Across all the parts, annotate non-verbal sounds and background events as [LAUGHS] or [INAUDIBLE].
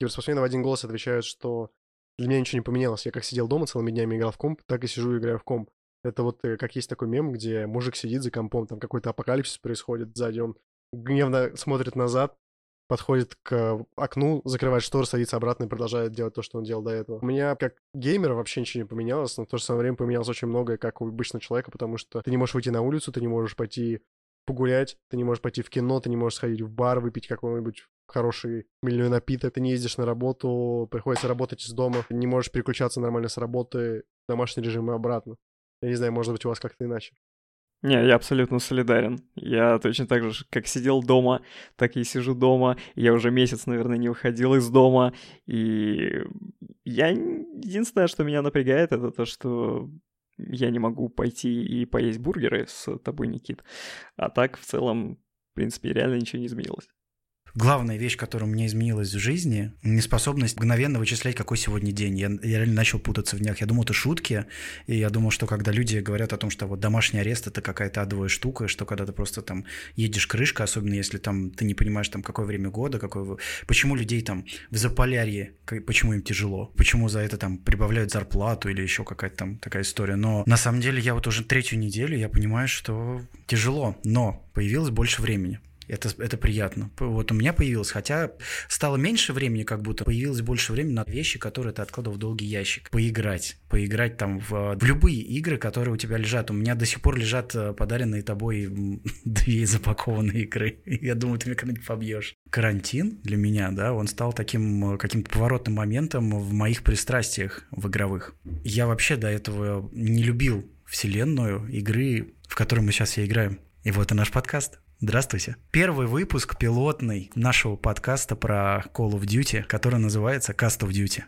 Киберспортсмены в один голос отвечают, что для меня ничего не поменялось. Я как сидел дома целыми днями играл в комп, так и сижу и играю в комп. Это вот э, как есть такой мем, где мужик сидит за компом, там какой-то апокалипсис происходит сзади, он гневно смотрит назад, подходит к окну, закрывает шторы, садится обратно и продолжает делать то, что он делал до этого. У меня как геймера вообще ничего не поменялось, но в то же самое время поменялось очень многое, как у обычного человека, потому что ты не можешь выйти на улицу, ты не можешь пойти погулять, ты не можешь пойти в кино, ты не можешь сходить в бар, выпить какой-нибудь хороший мильный напиток, ты не ездишь на работу, приходится работать из дома, не можешь переключаться нормально с работы домашний режим и обратно. Я не знаю, может быть, у вас как-то иначе. Не, я абсолютно солидарен. Я точно так же, как сидел дома, так и сижу дома. Я уже месяц, наверное, не выходил из дома. И я... Единственное, что меня напрягает, это то, что я не могу пойти и поесть бургеры с тобой, Никит. А так, в целом, в принципе, реально ничего не изменилось. Главная вещь, которая у меня изменилась в жизни, неспособность мгновенно вычислять, какой сегодня день. Я, я реально начал путаться в днях. Я думал, это шутки, и я думал, что когда люди говорят о том, что вот домашний арест – это какая-то адовая штука, что когда ты просто там едешь крышка, особенно если там ты не понимаешь, там, какое время года, какое... Почему людей там в Заполярье, почему им тяжело, почему за это там прибавляют зарплату или еще какая-то там такая история. Но на самом деле я вот уже третью неделю, я понимаю, что тяжело, но появилось больше времени. Это, это приятно. Вот у меня появилось, хотя стало меньше времени, как будто появилось больше времени на вещи, которые ты откладывал в долгий ящик. Поиграть. Поиграть там в, в любые игры, которые у тебя лежат. У меня до сих пор лежат э, подаренные тобой [LAUGHS] две запакованные игры. [LAUGHS] Я думаю, ты меня когда-нибудь побьешь. Карантин для меня, да, он стал таким э, каким-то поворотным моментом в моих пристрастиях в игровых. Я вообще до этого не любил вселенную игры, в которой мы сейчас все играем. И вот и наш подкаст. Здравствуйте. Первый выпуск пилотный нашего подкаста про Call of Duty, который называется Cast of Duty.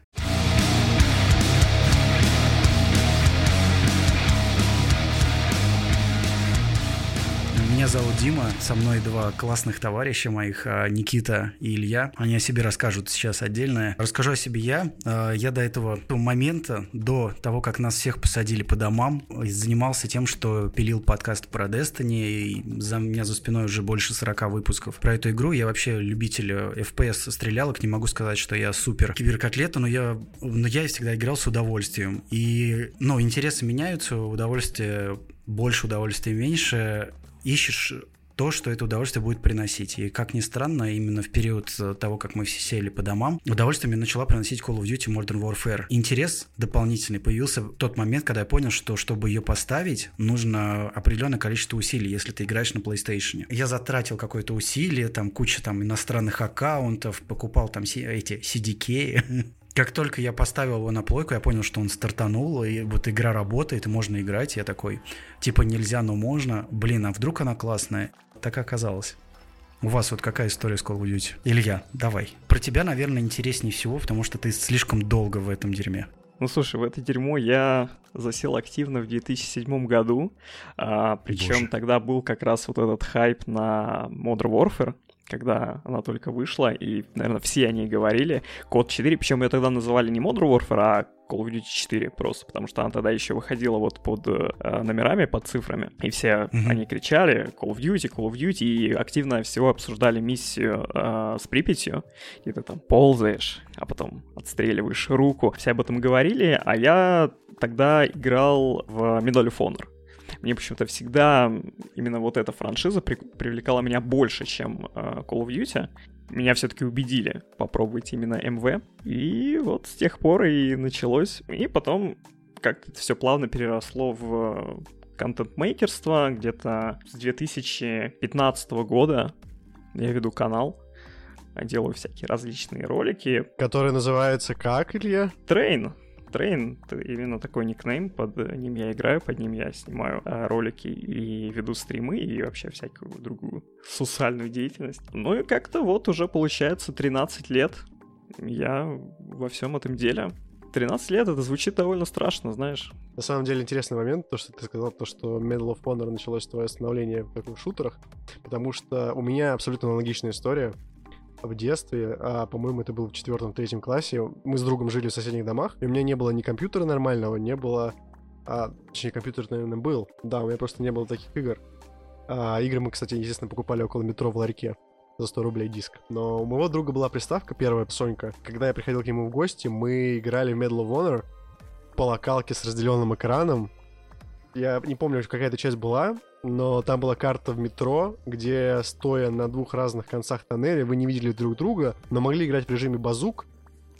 Зовут Дима, со мной два классных товарища моих, а, Никита и Илья. Они о себе расскажут сейчас отдельно. Расскажу о себе я. А, я до этого момента, до того, как нас всех посадили по домам, занимался тем, что пилил подкаст про Destiny, и за меня за спиной уже больше 40 выпусков про эту игру. Я вообще любитель FPS стрелялок, не могу сказать, что я супер киберкотлета, но я, но я всегда играл с удовольствием. И, ну, интересы меняются, удовольствие больше, удовольствия меньше ищешь то, что это удовольствие будет приносить. И, как ни странно, именно в период того, как мы все сели по домам, удовольствие мне начала приносить Call of Duty Modern Warfare. Интерес дополнительный появился в тот момент, когда я понял, что чтобы ее поставить, нужно определенное количество усилий, если ты играешь на PlayStation. Я затратил какое-то усилие, там куча там иностранных аккаунтов, покупал там эти CDK, [LAUGHS] как только я поставил его на плойку, я понял, что он стартанул, и вот игра работает, и можно играть. Я такой, типа, нельзя, но можно. Блин, а вдруг она классная? Так оказалось. У вас вот какая история с Call of Duty? Илья, давай. Про тебя, наверное, интереснее всего, потому что ты слишком долго в этом дерьме. Ну слушай, в это дерьмо я засел активно в 2007 году, а, причем тогда был как раз вот этот хайп на Modern Warfare, когда она только вышла, и, наверное, все о ней говорили. Код 4, причем ее тогда называли не Modern Warfare, а Call of Duty 4 просто, потому что она тогда еще выходила вот под э, номерами, под цифрами, и все mm-hmm. они кричали Call of Duty, Call of Duty, и активно всего обсуждали миссию э, с Припятью, и ты там ползаешь, а потом отстреливаешь руку. Все об этом говорили, а я тогда играл в Medal of Honor. Мне почему-то всегда именно вот эта франшиза при- привлекала меня больше, чем э, Call of Duty. Меня все-таки убедили попробовать именно МВ. И вот с тех пор и началось. И потом как-то все плавно переросло в контент-мейкерство. Где-то с 2015 года я веду канал делаю всякие различные ролики. Который называется как, Илья? Трейн. Трейн, именно такой никнейм, под ним я играю, под ним я снимаю э, ролики и веду стримы и вообще всякую другую социальную деятельность. Ну и как-то вот уже получается 13 лет я во всем этом деле. 13 лет, это звучит довольно страшно, знаешь. На самом деле интересный момент, то, что ты сказал, то, что Medal of Honor началось твое становление в шутерах, потому что у меня абсолютно аналогичная история в детстве, а, по-моему, это было в четвертом-третьем классе. Мы с другом жили в соседних домах, и у меня не было ни компьютера нормального, не было... А, точнее, компьютер, наверное, был. Да, у меня просто не было таких игр. А, игры мы, кстати, естественно, покупали около метро в ларьке. за 100 рублей диск. Но у моего друга была приставка, первая Сонька. Когда я приходил к нему в гости, мы играли в Medal of Honor по локалке с разделенным экраном. Я не помню, какая это часть была, но там была карта в метро, где, стоя на двух разных концах тоннеля, вы не видели друг друга, но могли играть в режиме базук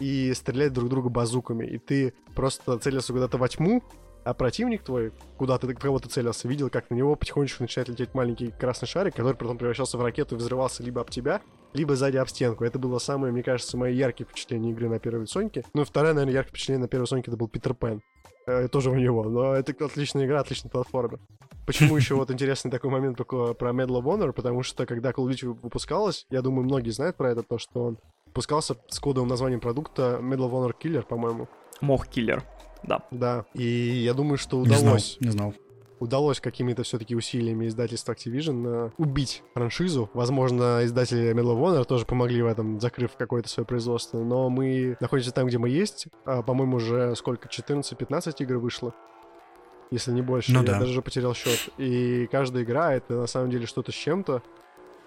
и стрелять друг друга базуками. И ты просто целился куда-то во тьму, а противник твой, куда ты, в кого ты целился, видел, как на него потихонечку начинает лететь маленький красный шарик, который потом превращался в ракету и взрывался либо об тебя, либо сзади об стенку. Это было самое, мне кажется, мои яркие впечатления игры на первой Соньке. Ну и второе, наверное, яркое впечатление на первой Соньке это был Питер Пен. Э, тоже у него, но это отличная игра, отличная платформа. Почему еще вот интересный такой момент только про Medal of Honor, потому что когда Call of Duty выпускалась, я думаю, многие знают про это, то, что он выпускался с кодовым названием продукта Medal of Honor Killer, по-моему. Мох Киллер. Да. Да. И я думаю, что удалось. Не знал. Не знал. Удалось какими-то все-таки усилиями издательства Activision э, убить франшизу. Возможно, издатели Medal of Honor тоже помогли в этом, закрыв какое-то свое производство. Но мы находимся там, где мы есть. А, по-моему, уже сколько? 14-15 игр вышло. Если не больше. Ну, я да. даже потерял счет. И каждая игра это на самом деле что-то с чем-то.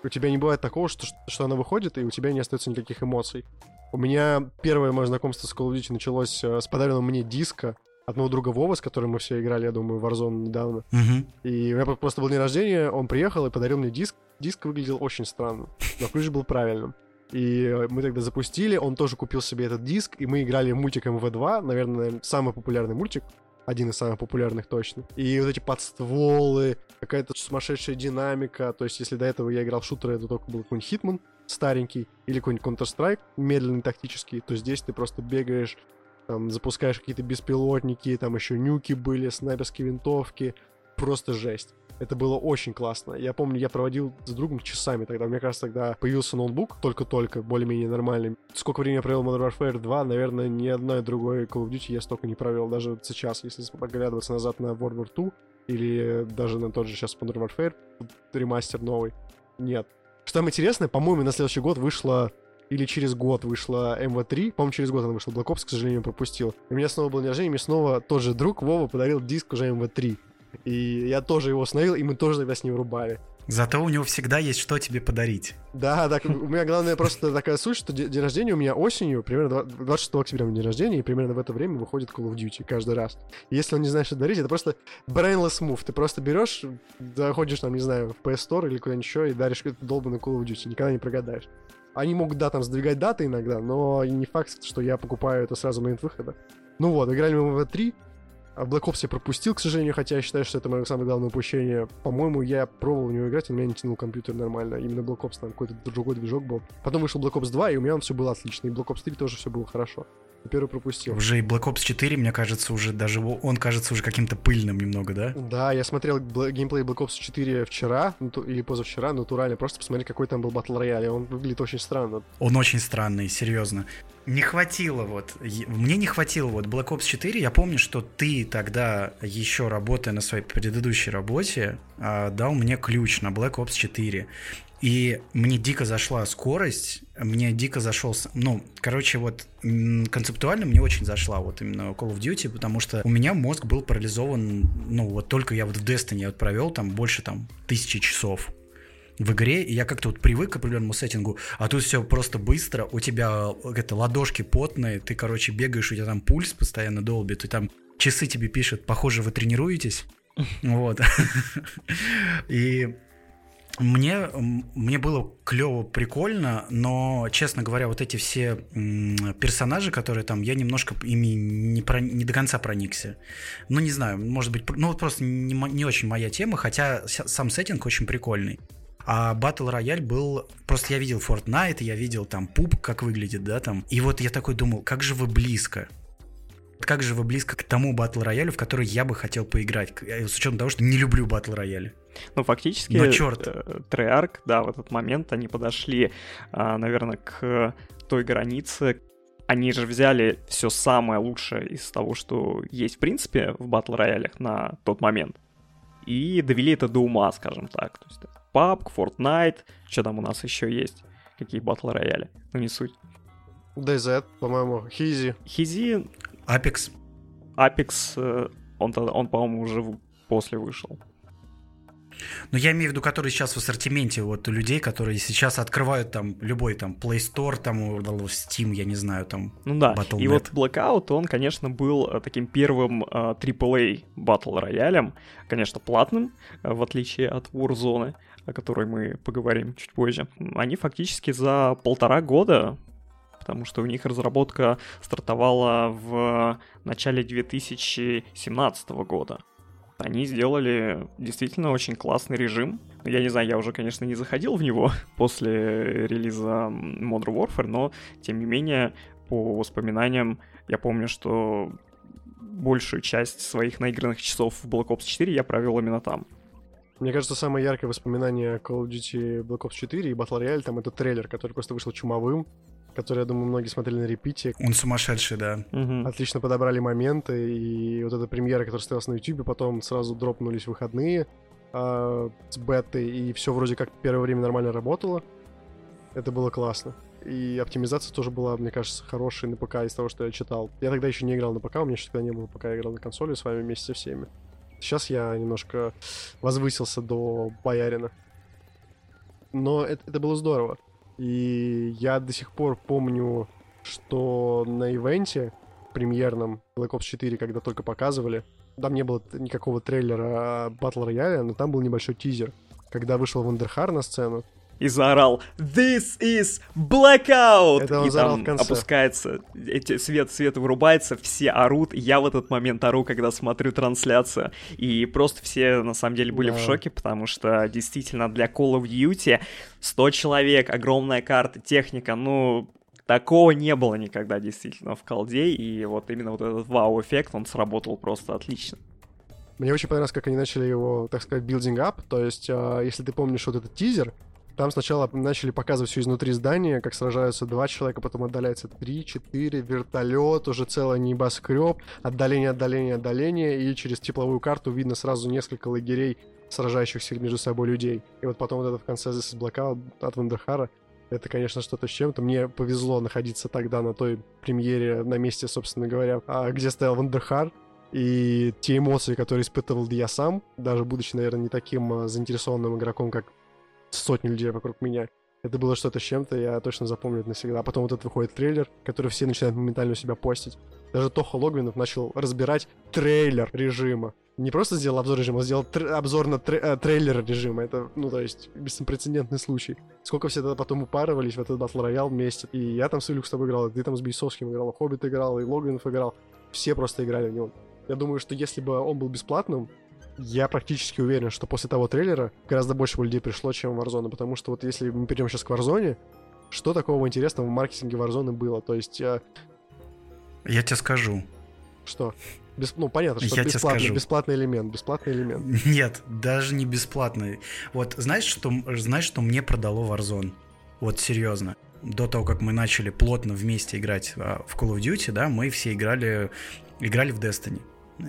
У тебя не бывает такого, что, что она выходит, и у тебя не остается никаких эмоций. У меня первое мое знакомство с Call of Duty началось э, с подаренного мне диска от моего друга Вова, с которым мы все играли, я думаю, в Warzone недавно. Мгм. И у меня просто был день рождения, он приехал и подарил мне диск. Диск выглядел очень странно, но ключ был правильным. И мы тогда запустили, он тоже купил себе этот диск, и мы играли мультик МВ2, наверное, самый популярный мультик, один из самых популярных точно. И вот эти подстволы, какая-то сумасшедшая динамика, то есть если до этого я играл в шутеры, это только был какой-нибудь Hitman старенький, или какой-нибудь Counter-Strike медленный, тактический, то здесь ты просто бегаешь, там, запускаешь какие-то беспилотники, там еще нюки были, снайперские винтовки, просто жесть. Это было очень классно. Я помню, я проводил с другом часами тогда. Мне кажется, тогда появился ноутбук, только-только, более-менее нормальный. Сколько времени я провел в Modern Warfare 2, наверное, ни одной другой Call of Duty я столько не провел. Даже сейчас, если поглядываться назад на World War 2, или даже на тот же сейчас Modern Warfare, ремастер новый. Нет. Что там интересно, по-моему, на следующий год вышло или через год вышла МВ3. По-моему, через год она вышла. Black Ops, к сожалению, пропустил. И у меня снова был день рождения, мне снова тот же друг Вова подарил диск уже МВ3. И я тоже его установил, и мы тоже тогда с ним рубали. Зато у него всегда есть что тебе подарить. Да, так, у меня главное просто такая суть, что де- день рождения у меня осенью, примерно два- 26 октября у меня день рождения, и примерно в это время выходит Call of Duty каждый раз. И если он не знает, что дарить, это просто brainless move. Ты просто берешь, заходишь там, не знаю, в PS Store или куда-нибудь еще и даришь долбанный Call of Duty. Никогда не прогадаешь. Они могут, да, там сдвигать даты иногда, но не факт, что я покупаю это сразу в момент выхода. Ну вот, играли мы в V3, а Black Ops я пропустил, к сожалению, хотя я считаю, что это мое самое главное упущение. По-моему, я пробовал в него играть, и у меня не тянул компьютер нормально. Именно Black Ops там какой-то другой движок был. Потом вышел Black Ops 2, и у меня он все было отлично. И Black Ops 3 тоже все было хорошо. Первый пропустил. Уже и Black Ops 4, мне кажется, уже даже он кажется уже каким-то пыльным немного, да? Да, я смотрел геймплей Black Ops 4 вчера, ну, или позавчера, натурально, просто посмотреть, какой там был батл рояль, и он выглядит очень странно. Он очень странный, серьезно. Не хватило вот, мне не хватило вот Black Ops 4, я помню, что ты тогда, еще работая на своей предыдущей работе, а, дал мне ключ на Black Ops 4. И мне дико зашла скорость, мне дико зашел, ну, короче, вот концептуально мне очень зашла вот именно Call of Duty, потому что у меня мозг был парализован, ну, вот только я вот в Destiny вот провел там больше там тысячи часов в игре, и я как-то вот привык к определенному сеттингу, а тут все просто быстро, у тебя это ладошки потные, ты, короче, бегаешь, у тебя там пульс постоянно долбит, и там часы тебе пишут, похоже, вы тренируетесь, [LAUGHS] вот. [LAUGHS] И мне, мне было клево, прикольно, но, честно говоря, вот эти все персонажи, которые там, я немножко ими не, про- не до конца проникся. Ну, не знаю, может быть, ну, вот просто не, не очень моя тема, хотя сам сеттинг очень прикольный. А Battle Royale был... Просто я видел Fortnite, я видел там пуп, как выглядит, да, там. И вот я такой думал, как же вы близко. Как же вы близко к тому Battle Royale, в который я бы хотел поиграть, э, с учетом того, что не люблю Battle Royale. Ну, фактически, Но чёрт. э, Treyarch, да, в этот момент они подошли, а, наверное, к той границе. Они же взяли все самое лучшее из того, что есть, в принципе, в батл роялях на тот момент, и довели это до ума, скажем так. То есть PUBG, Fortnite, что там у нас еще есть? Какие батл рояли? Ну, не суть. DZ, по-моему, Хизи. Хизи, Apex. Apex, э, он, он по-моему, уже после вышел. Но я имею в виду, которые сейчас в ассортименте, вот у людей, которые сейчас открывают там любой там Play Store, там Steam, я не знаю, там Ну да, Battle.net. и вот Blackout, он, конечно, был э, таким первым uh, э, AAA Battle роялем, конечно, платным, э, в отличие от Warzone, о которой мы поговорим чуть позже. Они фактически за полтора года потому что у них разработка стартовала в начале 2017 года они сделали действительно очень классный режим. Я не знаю, я уже, конечно, не заходил в него [LAUGHS] после релиза Modern Warfare, но, тем не менее, по воспоминаниям, я помню, что большую часть своих наигранных часов в Black Ops 4 я провел именно там. Мне кажется, самое яркое воспоминание Call of Duty Black Ops 4 и Battle Royale, там это трейлер, который просто вышел чумовым, который, я думаю, многие смотрели на репите. Он сумасшедший, да. Угу. Отлично подобрали моменты, и вот эта премьера, которая стоялась на YouTube, потом сразу дропнулись выходные э, с беты, и все вроде как первое время нормально работало. Это было классно. И оптимизация тоже была, мне кажется, хорошей на ПК из того, что я читал. Я тогда еще не играл на ПК, у меня еще тогда не было ПК, я играл на консоли с вами вместе со всеми. Сейчас я немножко возвысился до боярина. Но это, это было здорово. И я до сих пор помню, что на ивенте премьерном Black Ops 4, когда только показывали, там не было никакого трейлера Battle Royale, но там был небольшой тизер. Когда вышел Вандерхар на сцену, и заорал «This is blackout!» Это он и там в конце. опускается, эти, свет, свет вырубается, все орут. Я в этот момент ору, когда смотрю трансляцию. И просто все, на самом деле, были да. в шоке, потому что действительно для Call of Duty 100 человек, огромная карта, техника, ну, Такого не было никогда действительно в колде, и вот именно вот этот вау-эффект, он сработал просто отлично. Мне очень понравилось, как они начали его, так сказать, building up, то есть, э, если ты помнишь вот этот тизер, там сначала начали показывать все изнутри здания, как сражаются два человека, потом отдаляется три, четыре, вертолет, уже целый небоскреб, отдаление, отдаление, отдаление, и через тепловую карту видно сразу несколько лагерей, сражающихся между собой людей. И вот потом вот это в конце This is Blackout от Вандерхара, это, конечно, что-то с чем-то. Мне повезло находиться тогда на той премьере, на месте, собственно говоря, а, где стоял Вандерхар, и те эмоции, которые испытывал я сам, даже будучи, наверное, не таким а, заинтересованным игроком, как сотни людей вокруг меня. Это было что-то с чем-то, я точно запомню это навсегда. А потом вот этот выходит трейлер, который все начинают моментально у себя постить. Даже Тоха Логвинов начал разбирать трейлер режима. Не просто сделал обзор режима, а сделал тр- обзор на тр- э, трейлер режима. Это, ну, то есть, беспрецедентный случай. Сколько все тогда потом упарывались в этот Battle Royale вместе. И я там с Илюх с тобой играл, и ты там с Бейсовским играл, и Хоббит играл, и Логвинов играл. Все просто играли в него. Я думаю, что если бы он был бесплатным, я практически уверен, что после того трейлера гораздо больше людей пришло, чем Warzone, потому что вот если мы перейдем сейчас к Warzone, что такого интересного в маркетинге Warzone было? То есть... Я, я тебе скажу. Что? Бес... Ну, понятно, что я бесплатный, бесплатный элемент, бесплатный элемент. [LAUGHS] Нет, даже не бесплатный. Вот знаешь, что, знаешь, что мне продало Warzone? Вот серьезно. До того, как мы начали плотно вместе играть а, в Call of Duty, да, мы все играли, играли в Destiny.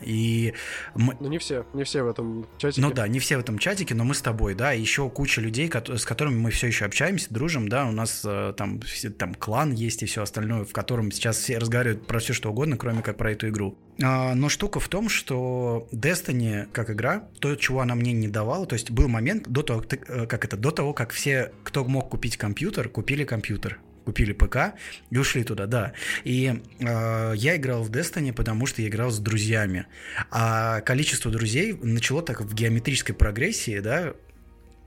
И мы... Ну, не все, не все в этом чатике. Ну да, не все в этом чатике, но мы с тобой, да, еще куча людей, с которыми мы все еще общаемся, дружим, да, у нас э, там, там клан есть и все остальное, в котором сейчас все разговаривают про все что угодно, кроме как про эту игру. А, но штука в том, что Destiny как игра, то, чего она мне не давала, то есть был момент до того, э, как это, до того, как все, кто мог купить компьютер, купили компьютер купили ПК и ушли туда, да. И э, я играл в Destiny, потому что я играл с друзьями. А количество друзей начало так в геометрической прогрессии, да,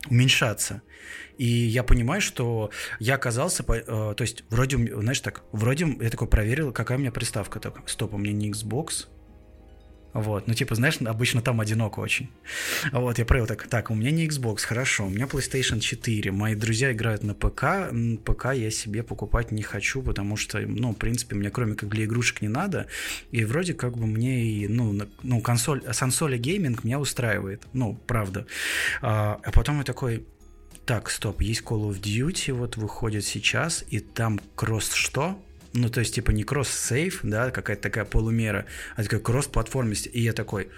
уменьшаться. И я понимаю, что я оказался, э, то есть вроде, знаешь так, вроде я такой проверил, какая у меня приставка. Так, стоп, у меня не Xbox, вот, ну типа, знаешь, обычно там одиноко очень. Вот, я проверил так, так, у меня не Xbox, хорошо, у меня PlayStation 4, мои друзья играют на ПК, ПК я себе покупать не хочу, потому что, ну, в принципе, мне кроме как для игрушек не надо, и вроде как бы мне и, ну, ну консоль, сансоли гейминг меня устраивает, ну, правда. А, а потом я такой, так, стоп, есть Call of Duty, вот выходит сейчас, и там кросс что? Ну, то есть, типа, не кросс-сейф, да, какая-то такая полумера, а такая кросс-платформенность. И я такой,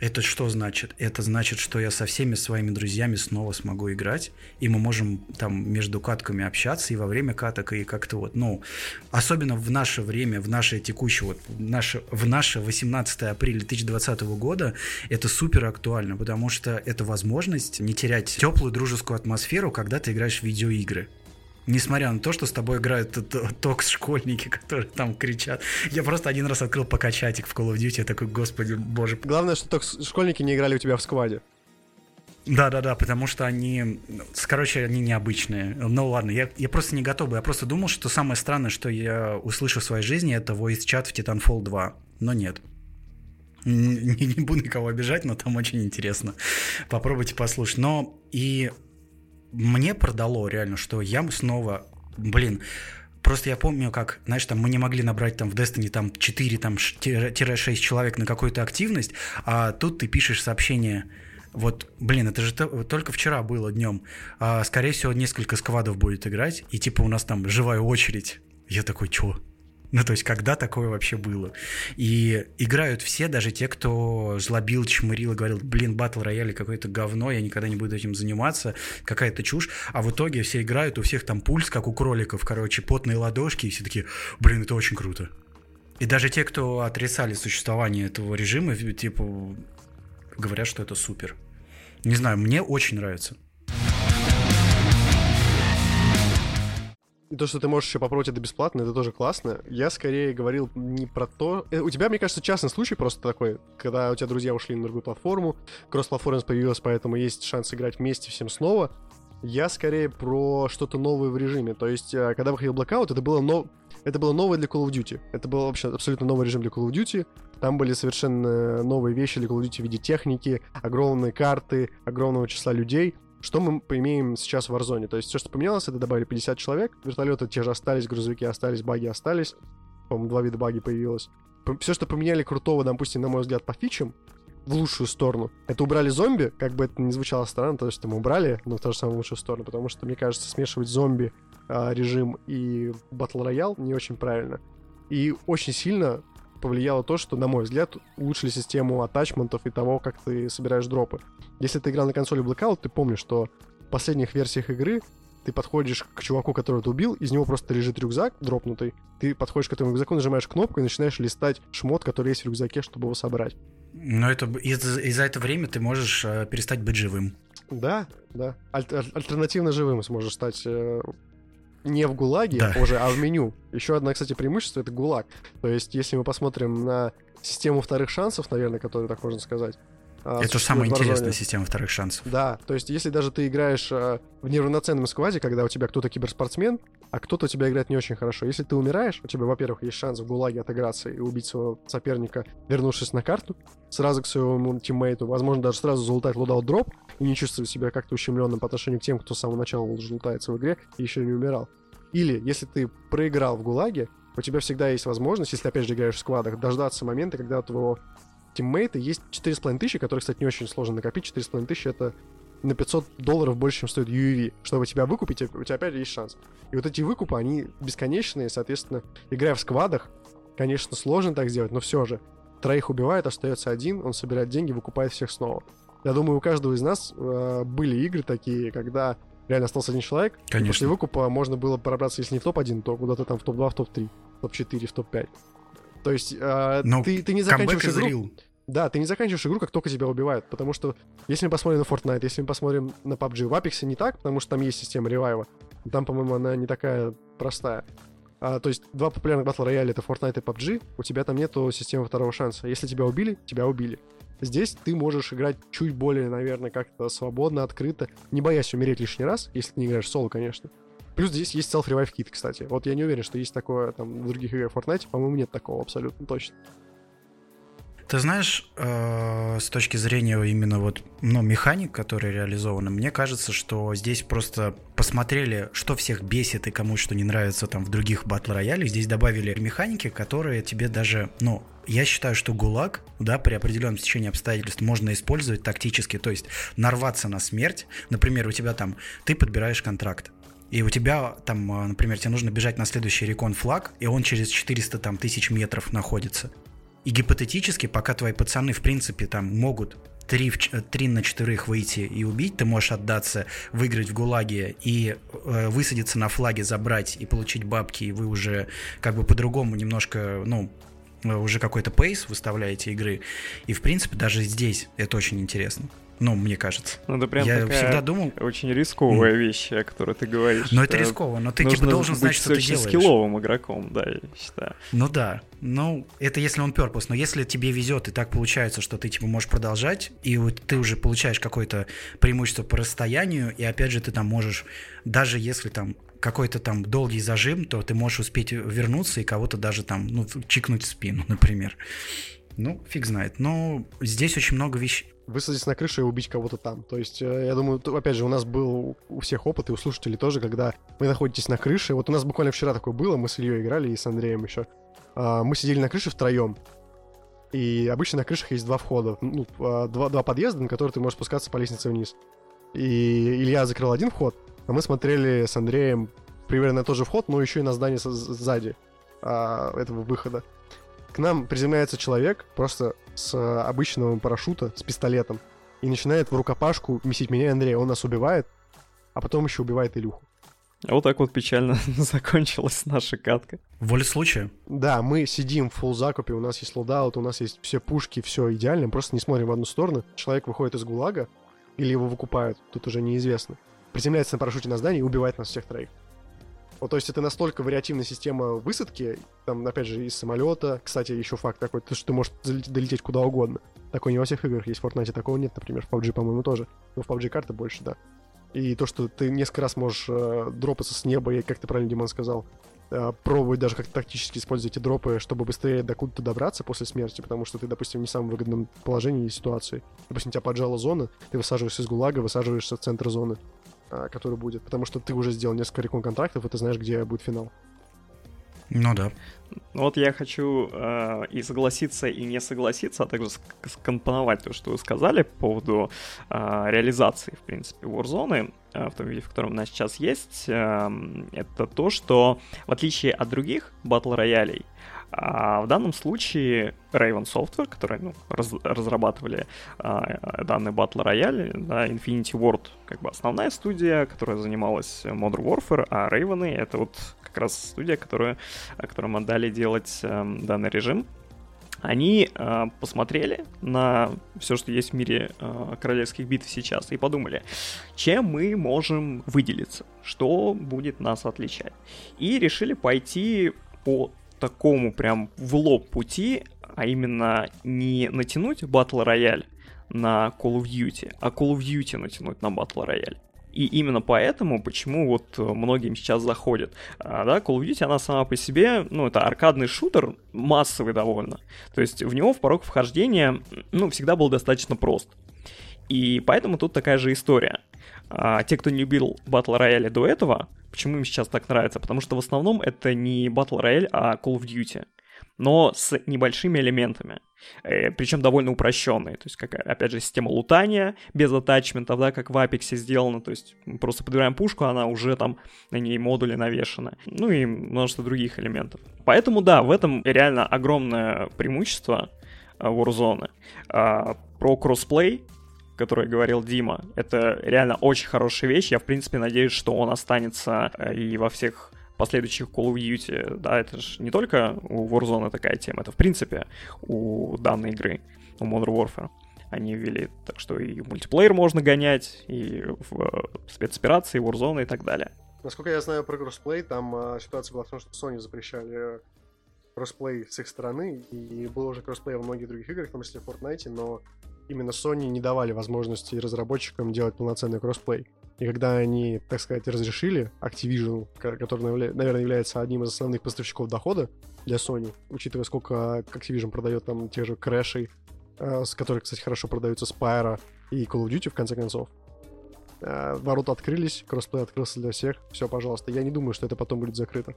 это что значит? Это значит, что я со всеми своими друзьями снова смогу играть, и мы можем там между катками общаться, и во время каток, и как-то вот, ну, особенно в наше время, в наше текущее, вот, наше, в наше 18 апреля 2020 года, это супер актуально, потому что это возможность не терять теплую дружескую атмосферу, когда ты играешь в видеоигры несмотря на то, что с тобой играют токс-школьники, [LAUGHS] которые там кричат. Я просто один раз открыл пока чатик в Call of Duty, я такой, господи, боже. Главное, что токс-школьники не играли у тебя в скваде. Да-да-да, потому что они, короче, они необычные. Ну ладно, я, я просто не готов. Я просто думал, что самое странное, что я услышу в своей жизни, это voice чат в Titanfall 2. Но нет. Не, не буду никого обижать, но там очень интересно. Попробуйте послушать. Но и мне продало реально, что я снова, блин, Просто я помню, как, знаешь, там мы не могли набрать там в Destiny там 4, там 6 человек на какую-то активность, а тут ты пишешь сообщение, вот, блин, это же только вчера было днем, а, скорее всего, несколько сквадов будет играть, и типа у нас там живая очередь. Я такой, чё? [LAUGHS] Ну, то есть, когда такое вообще было? И играют все, даже те, кто злобил, чмырил и говорил, блин, батл рояли какое-то говно, я никогда не буду этим заниматься, какая-то чушь. А в итоге все играют, у всех там пульс, как у кроликов, короче, потные ладошки, и все такие, блин, это очень круто. И даже те, кто отрицали существование этого режима, типа, говорят, что это супер. Не знаю, мне очень нравится. И то, что ты можешь еще попробовать это бесплатно, это тоже классно. Я скорее говорил не про то... Э, у тебя, мне кажется, частный случай просто такой, когда у тебя друзья ушли на другую платформу, кросс-платформенность появилась, поэтому есть шанс играть вместе всем снова. Я скорее про что-то новое в режиме. То есть, э, когда выходил Blackout, это было, но... это было новое для Call of Duty. Это был вообще абсолютно новый режим для Call of Duty. Там были совершенно новые вещи для Call of Duty в виде техники, огромные карты, огромного числа людей. Что мы поимеем сейчас в Warzone? То есть все, что поменялось, это добавили 50 человек, вертолеты те же остались, грузовики остались, баги остались. По-моему, два вида баги появилось. Все, что поменяли крутого, допустим, на мой взгляд, по фичам, в лучшую сторону. Это убрали зомби, как бы это ни звучало странно, то есть мы убрали, но в ту же самую лучшую сторону, потому что, мне кажется, смешивать зомби а, режим и батл роял не очень правильно. И очень сильно повлияло то, что, на мой взгляд, улучшили систему атачментов и того, как ты собираешь дропы. Если ты играл на консоли Blackout, ты помнишь, что в последних версиях игры ты подходишь к чуваку, которого ты убил, из него просто лежит рюкзак дропнутый, ты подходишь к этому рюкзаку, нажимаешь кнопку и начинаешь листать шмот, который есть в рюкзаке, чтобы его собрать. Но это и за, и за это время ты можешь э, перестать быть живым. Да, да. Аль- аль- альтернативно живым сможешь стать э, не в ГУЛАГе да. уже, а в меню. Еще одно, кстати, преимущество — это ГУЛАГ. То есть, если мы посмотрим на систему вторых шансов, наверное, которую так можно сказать, а, Это самая интересная система вторых шансов. Да, то есть если даже ты играешь э, в неравноценном скваде, когда у тебя кто-то киберспортсмен, а кто-то у тебя играет не очень хорошо. Если ты умираешь, у тебя, во-первых, есть шанс в ГУЛАГе отыграться и убить своего соперника, вернувшись на карту, сразу к своему тиммейту, возможно, даже сразу залутать loadout drop и не чувствовать себя как-то ущемленным по отношению к тем, кто с самого начала залутается в игре и еще не умирал. Или, если ты проиграл в ГУЛАГе, у тебя всегда есть возможность, если опять же играешь в складах, дождаться момента, когда твоего тиммейта есть 4,5 тысячи, которые, кстати, не очень сложно накопить. 4,5 тысячи — это на 500 долларов больше, чем стоит UAV. Чтобы тебя выкупить, у тебя опять есть шанс. И вот эти выкупы, они бесконечные, соответственно, играя в сквадах, конечно, сложно так сделать, но все же. Троих убивает, остается один, он собирает деньги, выкупает всех снова. Я думаю, у каждого из нас э, были игры такие, когда реально остался один человек. Конечно. После выкупа можно было пробраться, если не в топ-1, то куда-то там в топ-2, в топ-3, в топ-4, в топ-5. То есть э, ты, ты не заканчиваешь игру... Да, ты не заканчиваешь игру, как только тебя убивают, потому что если мы посмотрим на Fortnite, если мы посмотрим на PUBG, в Apex не так, потому что там есть система ревайва, там, по-моему, она не такая простая. А, то есть два популярных батл рояля это Fortnite и PUBG, у тебя там нету системы второго шанса. Если тебя убили, тебя убили. Здесь ты можешь играть чуть более, наверное, как-то свободно, открыто, не боясь умереть лишний раз, если ты не играешь соло, конечно. Плюс здесь есть self-revive кит, кстати. Вот я не уверен, что есть такое там в других играх Fortnite, по-моему, нет такого абсолютно точно. Ты знаешь, э, с точки зрения именно вот, ну, механик, которые реализованы, мне кажется, что здесь просто посмотрели, что всех бесит и кому что не нравится там в других батл роялях. Здесь добавили механики, которые тебе даже, ну, я считаю, что ГУЛАГ, да, при определенном течении обстоятельств можно использовать тактически, то есть нарваться на смерть. Например, у тебя там, ты подбираешь контракт, и у тебя там, а, например, тебе нужно бежать на следующий рекон флаг, и он через 400 там, тысяч метров находится. И гипотетически, пока твои пацаны, в принципе, там могут 3, в, 3 на 4 выйти и убить, ты можешь отдаться, выиграть в ГУЛАГе и э, высадиться на флаге, забрать и получить бабки, и вы уже как бы по-другому немножко, ну, уже какой-то пейс выставляете игры. И, в принципе, даже здесь это очень интересно. Ну, мне кажется. Ну, это прям Я такая всегда думал... очень рисковая mm. вещь, о которой ты говоришь. Но это рисково, но ты типа должен знать, что ты делаешь. скилловым игроком, да, я считаю. Ну да, ну это если он перпус, но если тебе везет и так получается, что ты типа можешь продолжать, и вот ты уже получаешь какое-то преимущество по расстоянию, и опять же ты там можешь, даже если там какой-то там долгий зажим, то ты можешь успеть вернуться и кого-то даже там, ну, чикнуть в спину, [LAUGHS] например. Ну, фиг знает. Но здесь очень много вещей высадиться на крышу и убить кого-то там. То есть, э, я думаю, опять же, у нас был у всех опыт, и у слушателей тоже, когда вы находитесь на крыше. Вот у нас буквально вчера такое было, мы с Ильей играли и с Андреем еще. А, мы сидели на крыше втроем. И обычно на крышах есть два входа, ну, а, два, два подъезда, на которые ты можешь спускаться по лестнице вниз. И Илья закрыл один вход, а мы смотрели с Андреем примерно на тот же вход, но еще и на здание сзади а, этого выхода к нам приземляется человек просто с э, обычного парашюта, с пистолетом, и начинает в рукопашку месить меня и Андрея. Он нас убивает, а потом еще убивает Илюху. А вот так вот печально [LAUGHS] закончилась наша катка. Воля случая. Да, мы сидим в full закупе, у нас есть loadout, у нас есть все пушки, все идеально, мы просто не смотрим в одну сторону. Человек выходит из ГУЛАГа, или его выкупают, тут уже неизвестно. Приземляется на парашюте на здание и убивает нас всех троих. Вот, то есть это настолько вариативная система высадки, там, опять же, из самолета. Кстати, еще факт такой, что ты можешь долететь куда угодно. Такой не во всех играх есть, в Fortnite такого нет, например, в PUBG, по-моему, тоже. Но в PUBG карты больше, да. И то, что ты несколько раз можешь э, дропаться с неба, и, как ты правильно, Димон сказал, э, пробовать даже как-то тактически использовать эти дропы, чтобы быстрее до куда-то добраться после смерти, потому что ты, допустим, не в самом выгодном положении и ситуации. Допустим, тебя поджала зона, ты высаживаешься из ГУЛАГа, высаживаешься в центр зоны. А, который будет, потому что ты уже сделал несколько рекон контрактов, и ты знаешь, где будет финал. Ну да. Вот я хочу э, и согласиться, и не согласиться, а также скомпоновать то, что вы сказали по поводу э, реализации, в принципе, Warzone э, в том виде, в котором она сейчас есть. Э, это то, что в отличие от других батл роялей, а в данном случае Raven Software, которые ну, раз, разрабатывали а, данный Battle Royale, да, Infinity Ward как бы основная студия, которая занималась Modern Warfare, а Raven это вот как раз студия, которую, которым отдали делать а, данный режим. Они э, посмотрели на все, что есть в мире э, королевских битв сейчас, и подумали, чем мы можем выделиться, что будет нас отличать. И решили пойти по такому прям в лоб пути, а именно не натянуть Battle Royale на Call of Duty, а Call of Duty натянуть на Battle Royale. И именно поэтому, почему вот многим сейчас заходит. А, да, Call of Duty, она сама по себе, ну, это аркадный шутер, массовый довольно. То есть в него в порог вхождения, ну, всегда был достаточно прост. И поэтому тут такая же история. А, те, кто не любил Battle Royale до этого, почему им сейчас так нравится? Потому что в основном это не Battle Royale, а Call of Duty. Но с небольшими элементами. Э, причем довольно упрощенные. То есть, как, опять же, система лутания без атачментов, да, как в Apex сделано. То есть, просто подбираем пушку, она уже там на ней модули навешаны. Ну и множество других элементов. Поэтому, да, в этом реально огромное преимущество э, Warzone. А, про кроссплей который говорил Дима. Это реально очень хорошая вещь. Я, в принципе, надеюсь, что он останется э, и во всех последующих Call of Duty. Да, это же не только у Warzone такая тема, это, в принципе, у данной игры, у Modern Warfare они ввели. Так что и мультиплеер можно гонять, и в э, спецоперации, Warzone и так далее. Насколько я знаю про кроссплей, там а, ситуация была в том, что Sony запрещали кроссплей с их стороны, и было уже кроссплей во многих других играх, в том числе в Fortnite, но именно Sony не давали возможности разработчикам делать полноценный кроссплей. И когда они, так сказать, разрешили Activision, который, наверное, является одним из основных поставщиков дохода для Sony, учитывая, сколько Activision продает там тех же крэшей, э, с которых, кстати, хорошо продаются Spyro и Call of Duty, в конце концов, э, ворота открылись, кроссплей открылся для всех, все, пожалуйста. Я не думаю, что это потом будет закрыто.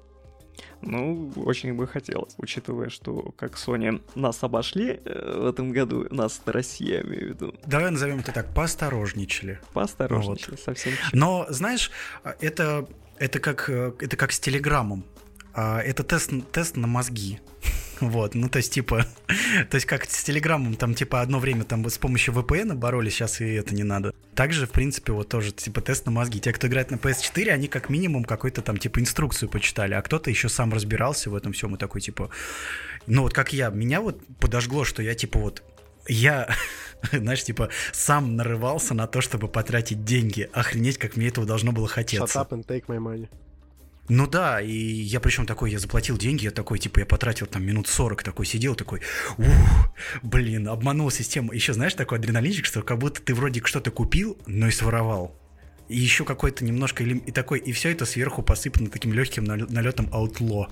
Ну, очень бы хотелось, учитывая, что как Sony нас обошли э, в этом году, нас Россия, я имею в виду. Давай назовем это так, поосторожничали. Поосторожничали, вот. совсем чуть. Но, знаешь, это, это, как, э, это как с Телеграммом. А, это тест, тест на мозги. Вот, ну то есть типа, [LAUGHS] то есть как с Телеграмом там типа одно время там с помощью VPN боролись, сейчас и это не надо. Также, в принципе, вот тоже типа тест на мозги. Те, кто играет на PS4, они как минимум какой-то там типа инструкцию почитали, а кто-то еще сам разбирался в этом всем и такой типа, ну вот как я, меня вот подожгло, что я типа вот я, [LAUGHS] знаешь, типа, сам нарывался на то, чтобы потратить деньги. Охренеть, как мне этого должно было хотеться. Shut up and take my money. Ну да, и я причем такой, я заплатил деньги, я такой, типа, я потратил там минут 40, такой сидел, такой, ух, блин, обманул систему. Еще знаешь, такой адреналинчик, что как будто ты вроде что-то купил, но и своровал и еще какой-то немножко и такой, и все это сверху посыпано таким легким налетом аутло.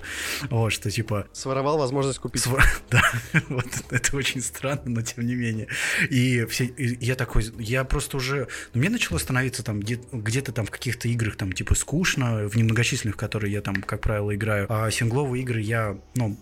Вот, что типа... Своровал возможность купить. Свор... [LAUGHS] Да, [LAUGHS] вот это очень странно, но тем не менее. И, все, и я такой, я просто уже... Ну, мне начало становиться там где- где-то там в каких-то играх там типа скучно, в немногочисленных, которые я там, как правило, играю. А сингловые игры я, ну,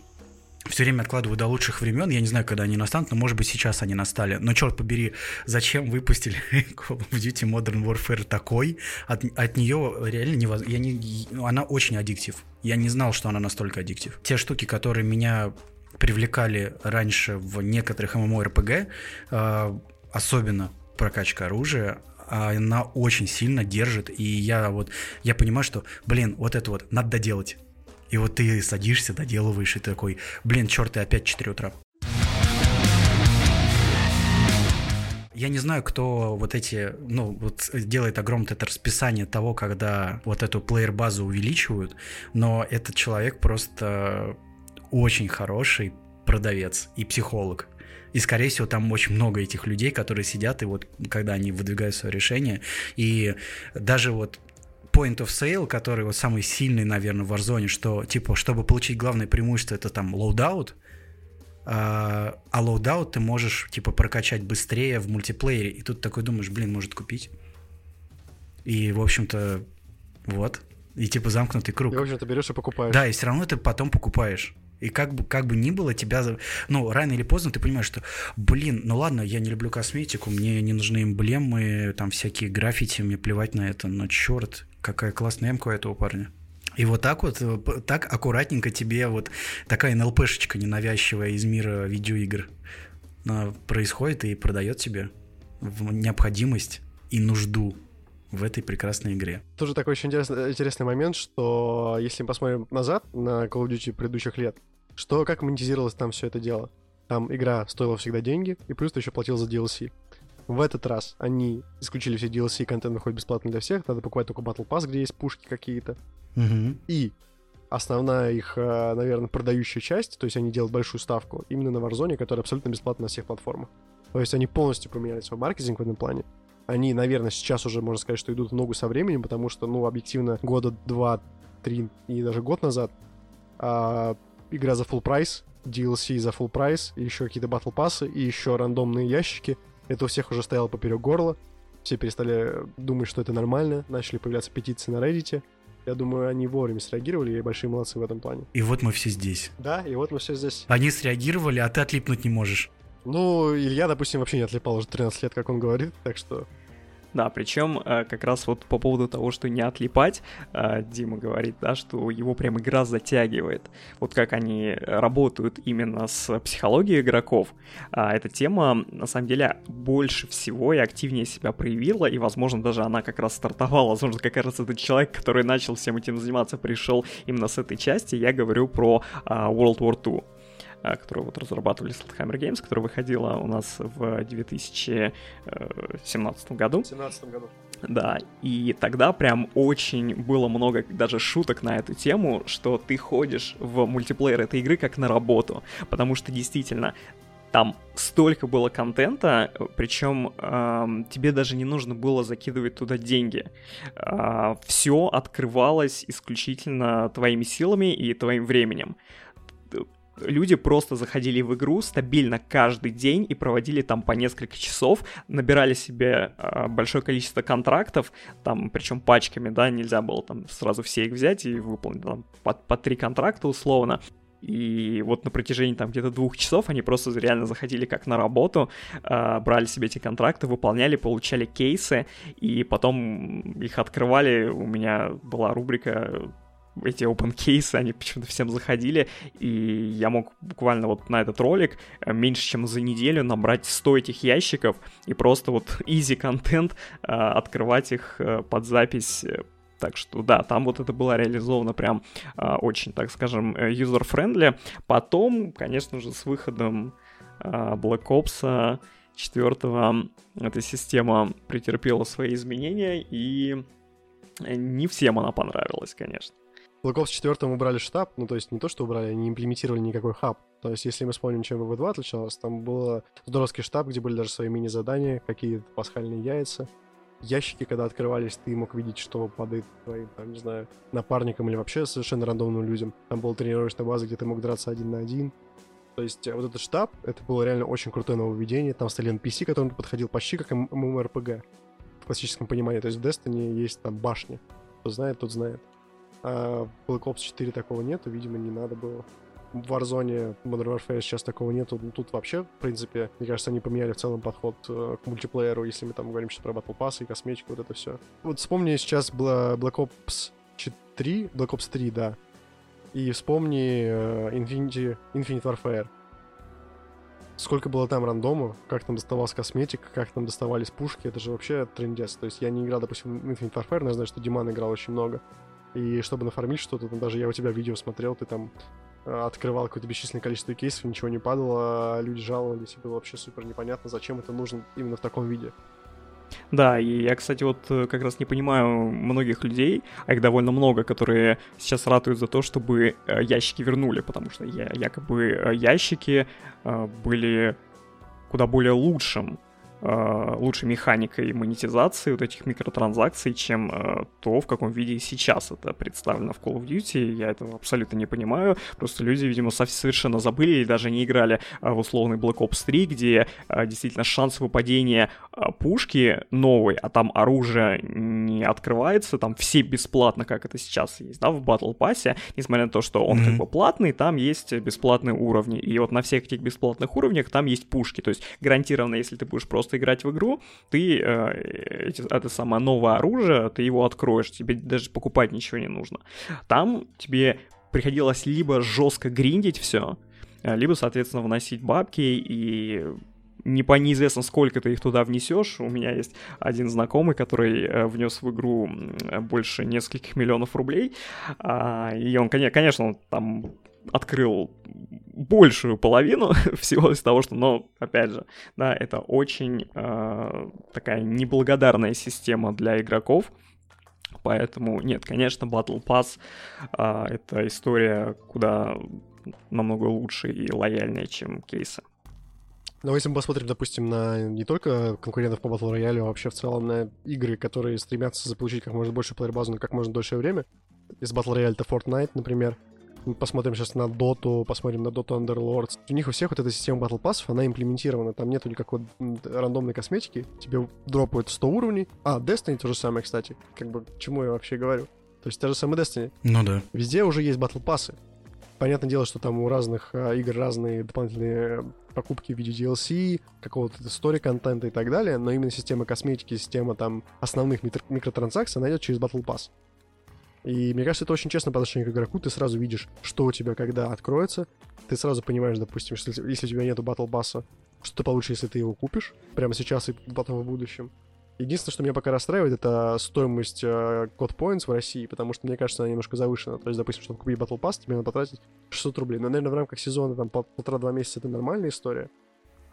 все время откладываю до лучших времен. Я не знаю, когда они настанут, но может быть сейчас они настали. Но черт побери, зачем выпустили [LAUGHS] Call of Duty Modern Warfare такой? От, от нее реально невозможно. Я не, она очень аддиктив. Я не знал, что она настолько аддиктив. Те штуки, которые меня привлекали раньше в некоторых MMORPG, э, особенно прокачка оружия, она очень сильно держит, и я вот, я понимаю, что, блин, вот это вот надо доделать и вот ты садишься, доделываешь, и такой, блин, черт, и опять 4 утра. Я не знаю, кто вот эти, ну, вот делает огромное это расписание того, когда вот эту плеер-базу увеличивают, но этот человек просто очень хороший продавец и психолог. И, скорее всего, там очень много этих людей, которые сидят, и вот когда они выдвигают свое решение, и даже вот point of sale, который вот самый сильный, наверное, в Warzone, что, типа, чтобы получить главное преимущество, это там loadout, а, loadout ты можешь, типа, прокачать быстрее в мультиплеере, и тут такой думаешь, блин, может купить. И, в общем-то, вот. И, типа, замкнутый круг. И, в общем-то, берешь и покупаешь. Да, и все равно ты потом покупаешь. И как бы, как бы ни было, тебя... Ну, рано или поздно ты понимаешь, что, блин, ну ладно, я не люблю косметику, мне не нужны эмблемы, там всякие граффити, мне плевать на это, но черт, какая классная эмка у этого парня. И вот так вот, э, так аккуратненько тебе вот такая НЛПшечка ненавязчивая из мира видеоигр происходит и продает тебе необходимость и нужду в этой прекрасной игре. Тоже такой очень интересный, интересный момент, что если мы посмотрим назад на Call of Duty предыдущих лет, что как монетизировалось там все это дело. Там игра стоила всегда деньги, и плюс ты еще платил за DLC. В этот раз они исключили все DLC, контент выходит бесплатно для всех, надо покупать только Battle Pass, где есть пушки какие-то. Угу. И основная их, э, наверное, продающая часть, то есть они делают большую ставку именно на Warzone, которая абсолютно бесплатна на всех платформах. То есть они полностью поменяли свой маркетинг в этом плане. Они, наверное, сейчас уже, можно сказать, что идут в ногу со временем, потому что, ну, объективно, года два, три и даже год назад а, игра за full прайс, DLC за full прайс, еще какие-то батл пассы и еще рандомные ящики — это у всех уже стояло поперек горла. Все перестали думать, что это нормально. Начали появляться петиции на Reddit. Я думаю, они вовремя среагировали и большие молодцы в этом плане. И вот мы все здесь. Да, и вот мы все здесь. Они среагировали, а ты отлипнуть не можешь. Ну, Илья, допустим, вообще не отлипал уже 13 лет, как он говорит, так что да, причем э, как раз вот по поводу того, что не отлипать, э, Дима говорит, да, что его прям игра затягивает. Вот как они работают именно с психологией игроков. А эта тема, на самом деле, больше всего и активнее себя проявила, и, возможно, даже она как раз стартовала. Возможно, как раз этот человек, который начал всем этим заниматься, пришел именно с этой части. Я говорю про а, World War II. А, которую вот разрабатывали Sledgehammer Games, которая выходила у нас в 2017 году. В 2017 году. Да, и тогда прям очень было много даже шуток на эту тему, что ты ходишь в мультиплеер этой игры как на работу, потому что действительно там столько было контента, причем э, тебе даже не нужно было закидывать туда деньги. Э, все открывалось исключительно твоими силами и твоим временем люди просто заходили в игру стабильно каждый день и проводили там по несколько часов, набирали себе э, большое количество контрактов, там, причем пачками, да, нельзя было там сразу все их взять и выполнить там по, по три контракта условно. И вот на протяжении там где-то двух часов они просто реально заходили как на работу, э, брали себе эти контракты, выполняли, получали кейсы, и потом их открывали. У меня была рубрика эти open кейсы, они почему-то всем заходили, и я мог буквально вот на этот ролик э, меньше, чем за неделю набрать 100 этих ящиков и просто вот easy контент э, открывать их э, под запись так что да, там вот это было реализовано прям э, очень, так скажем, user-friendly. Потом, конечно же, с выходом э, Black Ops 4 эта система претерпела свои изменения, и не всем она понравилась, конечно. Black Ops 4 убрали штаб, ну то есть не то, что убрали, не имплементировали никакой хаб. То есть если мы вспомним, чем ВВ2 отличалось, там был здоровский штаб, где были даже свои мини-задания, какие-то пасхальные яйца, ящики, когда открывались, ты мог видеть, что падает твоим, там, не знаю, напарникам или вообще совершенно рандомным людям. Там была тренировочная база, где ты мог драться один на один. То есть э, вот этот штаб, это было реально очень крутое нововведение. Там стояли NPC, которым подходил почти как MMORPG в классическом понимании. То есть в Destiny есть там башни. Кто знает, тот знает. А Black Ops 4 такого нету, видимо, не надо было в Warzone, Modern Warfare сейчас такого нету. Ну, тут вообще, в принципе, мне кажется, они поменяли в целом подход э, к мультиплееру, если мы там говорим сейчас про Battle Pass и косметику, вот это все. Вот вспомни сейчас было Black Ops 3, Black Ops 3, да, и вспомни э, Infinity, Infinite Warfare. Сколько было там рандому, как там доставалась косметика, как там доставались пушки, это же вообще трендец. То есть я не играл, допустим, в Infinite Warfare, но я знаю, что Диман играл очень много. И чтобы нафармить что-то, даже я у тебя видео смотрел, ты там Э, открывал какое-то бесчисленное количество кейсов, ничего не падало, а люди жаловались, и было вообще супер непонятно, зачем это нужно именно в таком виде. Да, и я, кстати, вот э, как раз не понимаю многих людей, а их довольно много, которые сейчас ратуют за то, чтобы э, ящики вернули, потому что якобы ящики были куда более лучшим Э, лучшей механикой монетизации вот этих микротранзакций, чем э, то, в каком виде сейчас это представлено в Call of Duty. Я этого абсолютно не понимаю. Просто люди, видимо, совершенно забыли и даже не играли э, в условный Black Ops 3, где э, действительно шанс выпадения э, пушки новой, а там оружие не открывается, там все бесплатно, как это сейчас есть, да, в Battle Pass, несмотря на то, что он mm-hmm. как бы платный, там есть бесплатные уровни. И вот на всех этих бесплатных уровнях там есть пушки. То есть гарантированно, если ты будешь просто просто играть в игру, ты э, это самое новое оружие, ты его откроешь, тебе даже покупать ничего не нужно. Там тебе приходилось либо жестко гриндить все, э, либо, соответственно, вносить бабки и не по неизвестно, сколько ты их туда внесешь. У меня есть один знакомый, который э, внес в игру больше нескольких миллионов рублей. А, и он, конечно, он там открыл большую половину [LAUGHS] всего из того, что, но, опять же, да, это очень э, такая неблагодарная система для игроков, поэтому, нет, конечно, Battle Pass э, это история куда намного лучше и лояльнее, чем кейсы. Но если мы посмотрим, допустим, на не только конкурентов по Battle Royale, а вообще в целом на игры, которые стремятся заполучить как можно больше плеер-базу на как можно дольшее время, из Battle Royale это Fortnite, например, посмотрим сейчас на Доту, посмотрим на Доту Underlords. У них у всех вот эта система Battle Pass, она имплементирована. Там нету никакой рандомной косметики. Тебе дропают 100 уровней. А, Destiny то же самое, кстати. Как бы, чему я вообще говорю? То есть, те же самые Destiny. Ну да. Везде уже есть Battle Pass. Понятное дело, что там у разных а, игр разные дополнительные покупки в виде DLC, какого-то стори-контента и так далее, но именно система косметики, система там основных микро- микротранзакций, она идет через Battle Pass. И мне кажется, это очень честно по отношению к игроку. Ты сразу видишь, что у тебя когда откроется. Ты сразу понимаешь, допустим, что если у тебя нету батл пасса, что ты получишь, если ты его купишь прямо сейчас и потом в будущем. Единственное, что меня пока расстраивает, это стоимость э, код Points в России, потому что, мне кажется, она немножко завышена. То есть, допустим, чтобы купить Battle Pass, тебе надо потратить 600 рублей. Но, наверное, в рамках сезона, там, полтора-два месяца это нормальная история.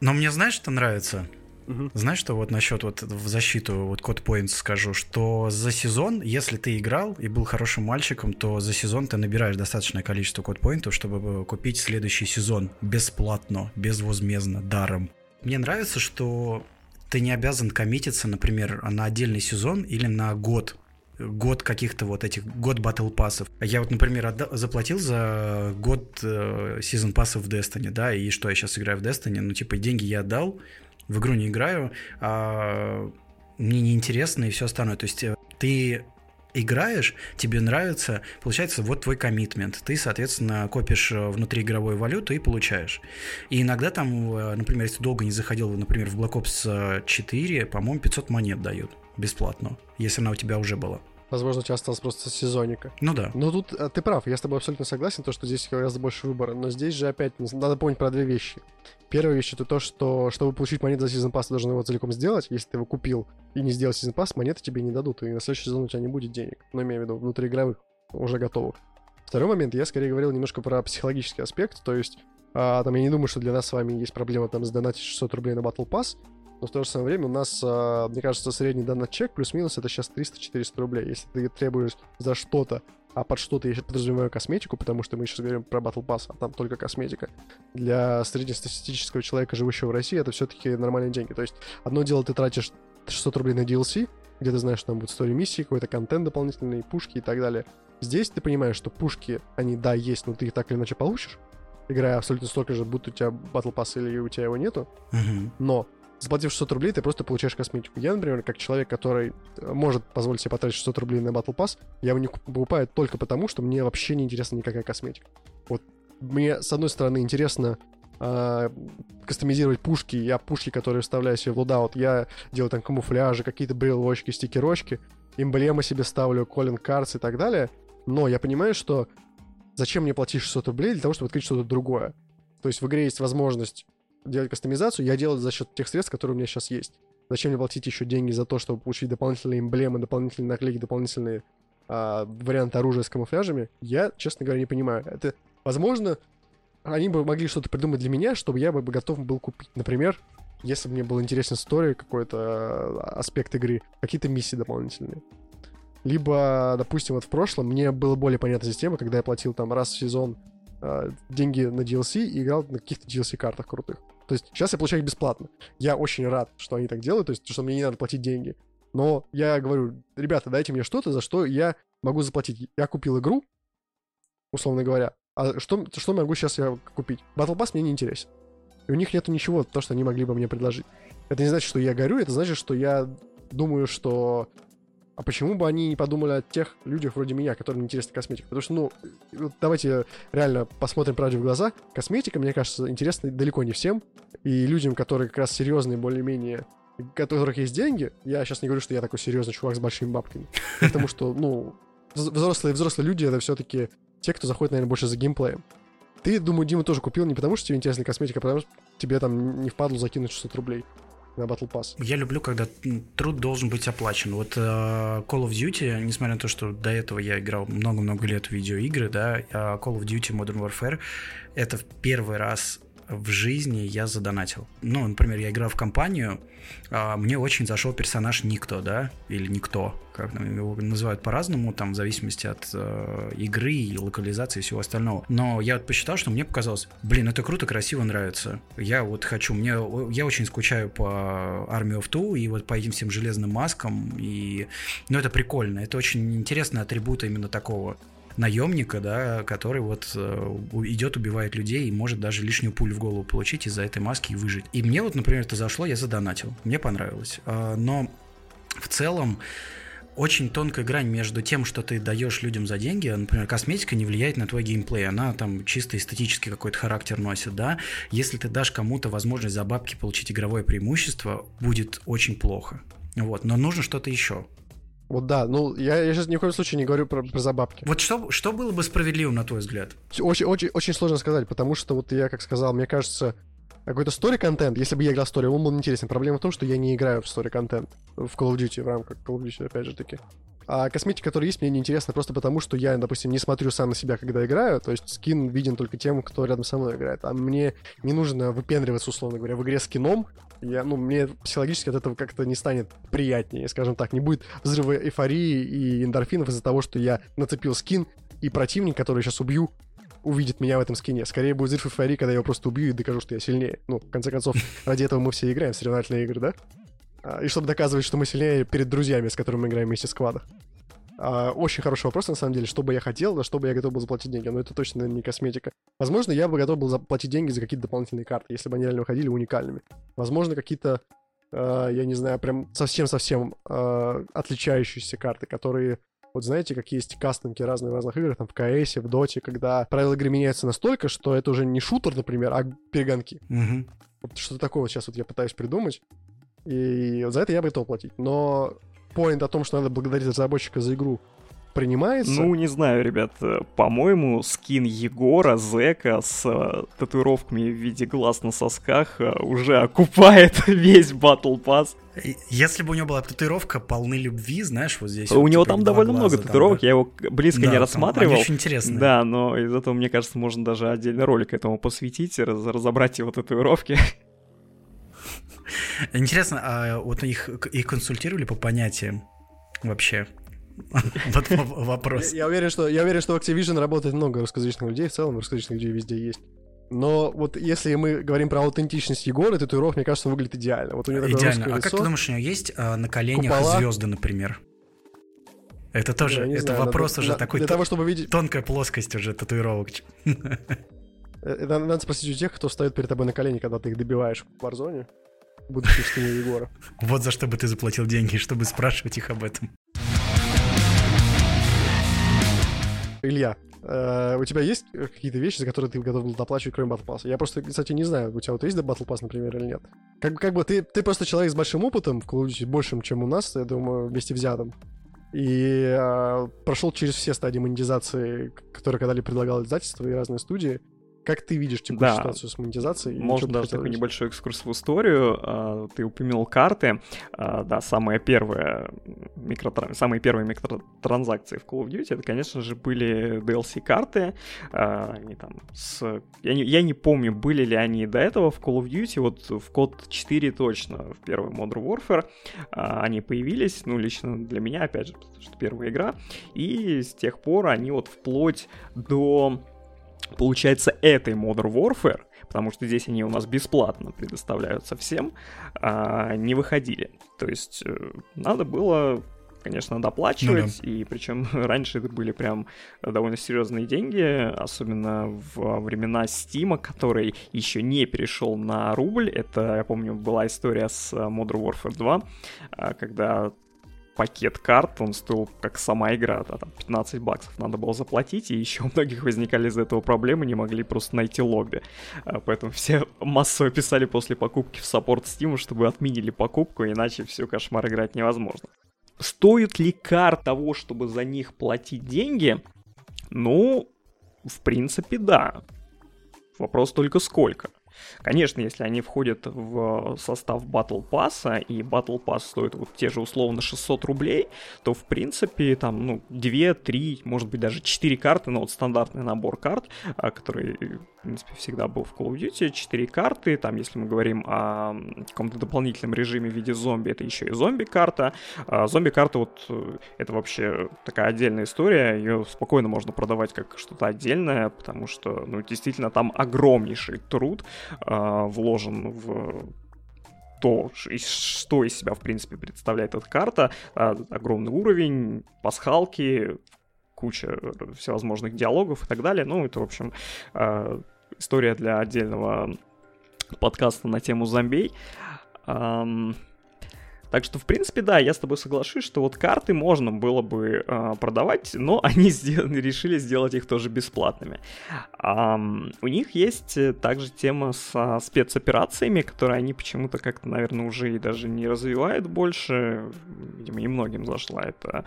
Но мне знаешь, что нравится? Угу. Знаешь, что вот насчет вот в защиту вот код Points скажу, что за сезон, если ты играл и был хорошим мальчиком, то за сезон ты набираешь достаточное количество код поинтов, чтобы э, купить следующий сезон бесплатно, безвозмездно, даром. Мне нравится, что ты не обязан коммититься, например, на отдельный сезон или на год год каких-то вот этих, год батл пассов. Я вот, например, отда- заплатил за год э, сезон пассов в Destiny, да, и что я сейчас играю в Destiny, ну, типа, деньги я отдал, в игру не играю, а мне неинтересно и все остальное. То есть э, ты играешь, тебе нравится, получается, вот твой коммитмент. Ты, соответственно, копишь э, внутриигровую валюту и получаешь. И иногда там, э, например, если долго не заходил, например, в Black Ops 4, по-моему, 500 монет дают бесплатно, если она у тебя уже была. Возможно, у тебя осталось просто сезонника. Ну да. Но тут а, ты прав, я с тобой абсолютно согласен, то, что здесь гораздо больше выбора. Но здесь же опять надо помнить про две вещи. Первая вещь это то, что чтобы получить монеты за сезон пасс, ты должен его целиком сделать. Если ты его купил и не сделал сезон пасс, монеты тебе не дадут, и на следующий сезон у тебя не будет денег. Но имею в виду внутриигровых, уже готовых. Второй момент, я скорее говорил немножко про психологический аспект, то есть а, там я не думаю, что для нас с вами есть проблема там сдонатить 600 рублей на Battle Pass, но в то же самое время у нас, а, мне кажется, средний данный чек плюс-минус это сейчас 300-400 рублей. Если ты требуешь за что-то, а под что-то я сейчас подразумеваю косметику, потому что мы сейчас говорим про Battle Pass, а там только косметика. Для среднестатистического человека, живущего в России, это все-таки нормальные деньги. То есть одно дело ты тратишь 600 рублей на DLC, где ты знаешь, что там будет история миссии, какой-то контент дополнительный, пушки и так далее. Здесь ты понимаешь, что пушки, они, да, есть, но ты их так или иначе получишь, играя абсолютно столько же, будто у тебя Battle Pass или у тебя его нету. Но заплатив 600 рублей, ты просто получаешь косметику. Я, например, как человек, который э, может позволить себе потратить 600 рублей на Battle Pass, я его не покупаю только потому, что мне вообще не интересна никакая косметика. Вот мне, с одной стороны, интересно э, кастомизировать пушки. Я пушки, которые вставляю себе в loadout, я делаю там камуфляжи, какие-то брелочки, стикерочки, эмблемы себе ставлю, коллинг картс и так далее. Но я понимаю, что зачем мне платить 600 рублей для того, чтобы открыть что-то другое. То есть в игре есть возможность делать кастомизацию, я делаю за счет тех средств, которые у меня сейчас есть. Зачем мне платить еще деньги за то, чтобы получить дополнительные эмблемы, дополнительные наклейки, дополнительные а, варианты оружия с камуфляжами? Я, честно говоря, не понимаю. Это, возможно, они бы могли что-то придумать для меня, чтобы я бы готов был купить. Например, если бы мне был интересен история, какой-то а, аспект игры, какие-то миссии дополнительные. Либо, допустим, вот в прошлом мне было более понятна система, когда я платил там раз в сезон э, деньги на DLC и играл на каких-то DLC-картах крутых. То есть сейчас я получаю их бесплатно. Я очень рад, что они так делают, то есть что мне не надо платить деньги. Но я говорю, ребята, дайте мне что-то, за что я могу заплатить. Я купил игру, условно говоря, а что, что могу сейчас я купить? Battle Pass мне не интересен. И у них нету ничего, то, что они могли бы мне предложить. Это не значит, что я горю, это значит, что я думаю, что... А почему бы они не подумали о тех людях вроде меня, которым интересна косметика? Потому что, ну, давайте реально посмотрим правде в глаза. Косметика, мне кажется, интересна далеко не всем. И людям, которые как раз серьезные, более-менее у которых есть деньги, я сейчас не говорю, что я такой серьезный чувак с большими бабками, потому что, ну, взрослые взрослые люди это все-таки те, кто заходит, наверное, больше за геймплеем. Ты, думаю, Дима тоже купил не потому, что тебе интересна косметика, а потому что тебе там не впадло закинуть 600 рублей на Battle Pass. Я люблю, когда труд должен быть оплачен. Вот uh, Call of Duty, несмотря на то, что до этого я играл много-много лет в видеоигры, да, uh, Call of Duty Modern Warfare, это в первый раз в жизни я задонатил. Ну, например, я играл в компанию, а, мне очень зашел персонаж Никто, да, или Никто, как его называют по-разному, там, в зависимости от э, игры и локализации и всего остального. Но я вот посчитал, что мне показалось, блин, это круто, красиво, нравится. Я вот хочу, мне, я очень скучаю по Army of Two и вот по этим всем железным маскам, и, ну, это прикольно, это очень интересный атрибут именно такого наемника, да, который вот э, идет, убивает людей и может даже лишнюю пулю в голову получить из-за этой маски и выжить. И мне вот, например, это зашло, я задонатил. Мне понравилось. А, но в целом очень тонкая грань между тем, что ты даешь людям за деньги, например, косметика не влияет на твой геймплей, она там чисто эстетический какой-то характер носит, да. Если ты дашь кому-то возможность за бабки получить игровое преимущество, будет очень плохо. Вот, но нужно что-то еще. Вот да, ну я, я сейчас ни в коем случае не говорю про, про забабки. Вот что, что было бы справедливым, на твой взгляд? Очень, очень, очень сложно сказать, потому что вот я, как сказал, мне кажется, какой-то стори-контент, если бы я играл в стори, он был интересен. Проблема в том, что я не играю в стори-контент в Call of Duty, в рамках Call of Duty, опять же таки. А косметика, которая есть, мне не интересна просто потому, что я, допустим, не смотрю сам на себя, когда играю. То есть скин виден только тем, кто рядом со мной играет. А мне не нужно выпендриваться, условно говоря, в игре скином. Я, ну, мне психологически от этого как-то не станет приятнее, скажем так. Не будет взрыва эйфории и эндорфинов из-за того, что я нацепил скин, и противник, который сейчас убью, увидит меня в этом скине. Скорее будет взрыв эйфории, когда я его просто убью и докажу, что я сильнее. Ну, в конце концов, [LAUGHS] ради этого мы все играем в соревновательные игры, да? А, и чтобы доказывать, что мы сильнее перед друзьями, с которыми мы играем вместе в сквадах. А, очень хороший вопрос, на самом деле, что бы я хотел, за что бы я готов был заплатить деньги. Но это точно наверное, не косметика. Возможно, я бы готов был заплатить деньги за какие-то дополнительные карты, если бы они реально выходили уникальными. Возможно, какие-то, э, я не знаю, прям совсем-совсем э, отличающиеся карты, которые вот знаете, как есть кастомки разные в разных играх, там в КС, в Доте, когда правила игры меняются настолько, что это уже не шутер, например, а перегонки. Угу. Вот что-то такое вот сейчас вот я пытаюсь придумать. И за это я бы готов платить. Но поинт о том, что надо благодарить разработчика за игру, принимается? Ну, не знаю, ребят. По-моему, скин Егора, Зека с э, татуировками в виде глаз на сосках э, уже [LAUGHS] окупает весь Battle Pass. Если бы у него была татуировка полны любви, знаешь, вот здесь. У вот, него типа, там довольно много татуировок, да? я его близко да, не рассматривал. Там, очень интересно. Да, но из этого, мне кажется, можно даже отдельный ролик этому посвятить, раз, разобрать его татуировки. [LAUGHS] Интересно, а вот их, их консультировали по понятиям вообще? [LAUGHS] Вот вопрос. Я уверен, что я уверен, что в Activision работает много русскоязычных людей, в целом русскоязычных людей везде есть. Но вот если мы говорим про аутентичность Егора, татуировок, мне кажется, выглядит идеально. Вот у него идеально. А лицо, как ты думаешь, у него есть а, на коленях купола? звезды, например? Это тоже, это знаю, вопрос надо, уже на, такой для того, чтобы видеть... тонкая плоскость уже татуировок. Это надо спросить у тех, кто стоит перед тобой на колени, когда ты их добиваешь в Warzone, будучи в спине Егора. Вот за что бы ты заплатил деньги, чтобы спрашивать их об этом. Илья, э, у тебя есть какие-то вещи, за которые ты готов был доплачивать, кроме Battle Pass? Я просто, кстати, не знаю, у тебя вот есть Battle Pass, например, или нет. Как, как бы ты, ты просто человек с большим опытом, в Call of Duty, большим, чем у нас, я думаю, вместе взятым. И э, прошел через все стадии монетизации, которые когда-либо предлагал издательство и разные студии. Как ты видишь текущую да. ситуацию с монетизацией? Можно даже такой небольшой экскурс в историю. А, ты упомянул карты. А, да, самые первые, микротран... самые первые микротранзакции в Call of Duty, это, конечно же, были DLC-карты. А, они там с... я, не, я не помню, были ли они до этого в Call of Duty. Вот в код 4 точно, в первый Modern Warfare они появились. Ну, лично для меня, опять же, потому что первая игра. И с тех пор они вот вплоть до получается, этой Modern Warfare, потому что здесь они у нас бесплатно предоставляются всем, а, не выходили. То есть э, надо было конечно, доплачивать, ну, да. и причем [LAUGHS] раньше это были прям довольно серьезные деньги, особенно в времена Стима, который еще не перешел на рубль. Это, я помню, была история с Modern Warfare 2, а, когда пакет карт, он стоил как сама игра, да, там 15 баксов надо было заплатить, и [LAUGHS] еще у многих возникали из-за этого проблемы, не могли просто найти лобби. А, поэтому все массово писали после покупки в саппорт Steam, чтобы отменили покупку, иначе все, кошмар играть невозможно. Стоит ли карт того, чтобы за них платить деньги? Ну, в принципе, да. Вопрос только сколько. Конечно, если они входят в состав Battle Pass, и Battle Pass стоит вот те же условно 600 рублей, то в принципе там, ну, 2, 3, может быть даже 4 карты, но вот стандартный набор карт, а, который, в принципе, всегда был в Call of Duty, 4 карты, там, если мы говорим о каком-то дополнительном режиме в виде зомби, это еще и зомби-карта. А зомби-карта вот, э, это вообще такая отдельная история, ее спокойно можно продавать как что-то отдельное, потому что, ну, действительно, там огромнейший труд, э, вложен в то, что из себя, в принципе, представляет эта карта. Э, огромный уровень, пасхалки, куча всевозможных диалогов и так далее. Ну, это, в общем, э, история для отдельного подкаста на тему зомбей. Так что, в принципе, да, я с тобой соглашусь, что вот карты можно было бы э, продавать, но [LAUGHS] они сдел- решили сделать их тоже бесплатными. А, у них есть э, также тема со спецоперациями, которые они почему-то как-то, наверное, уже и даже не развивают больше. Видимо, и многим зашла эта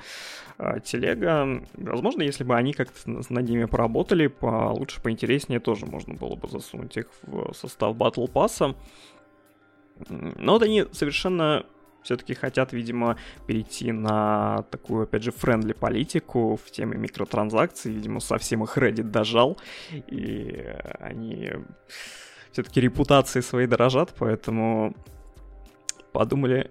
э, телега. Возможно, если бы они как-то над ними поработали, получше, поинтереснее, тоже можно было бы засунуть их в состав Battle Pass. Но вот они совершенно все-таки хотят, видимо, перейти на такую, опять же, френдли политику в теме микротранзакций. Видимо, совсем их Reddit дожал, и они все-таки репутации своей дорожат, поэтому подумали,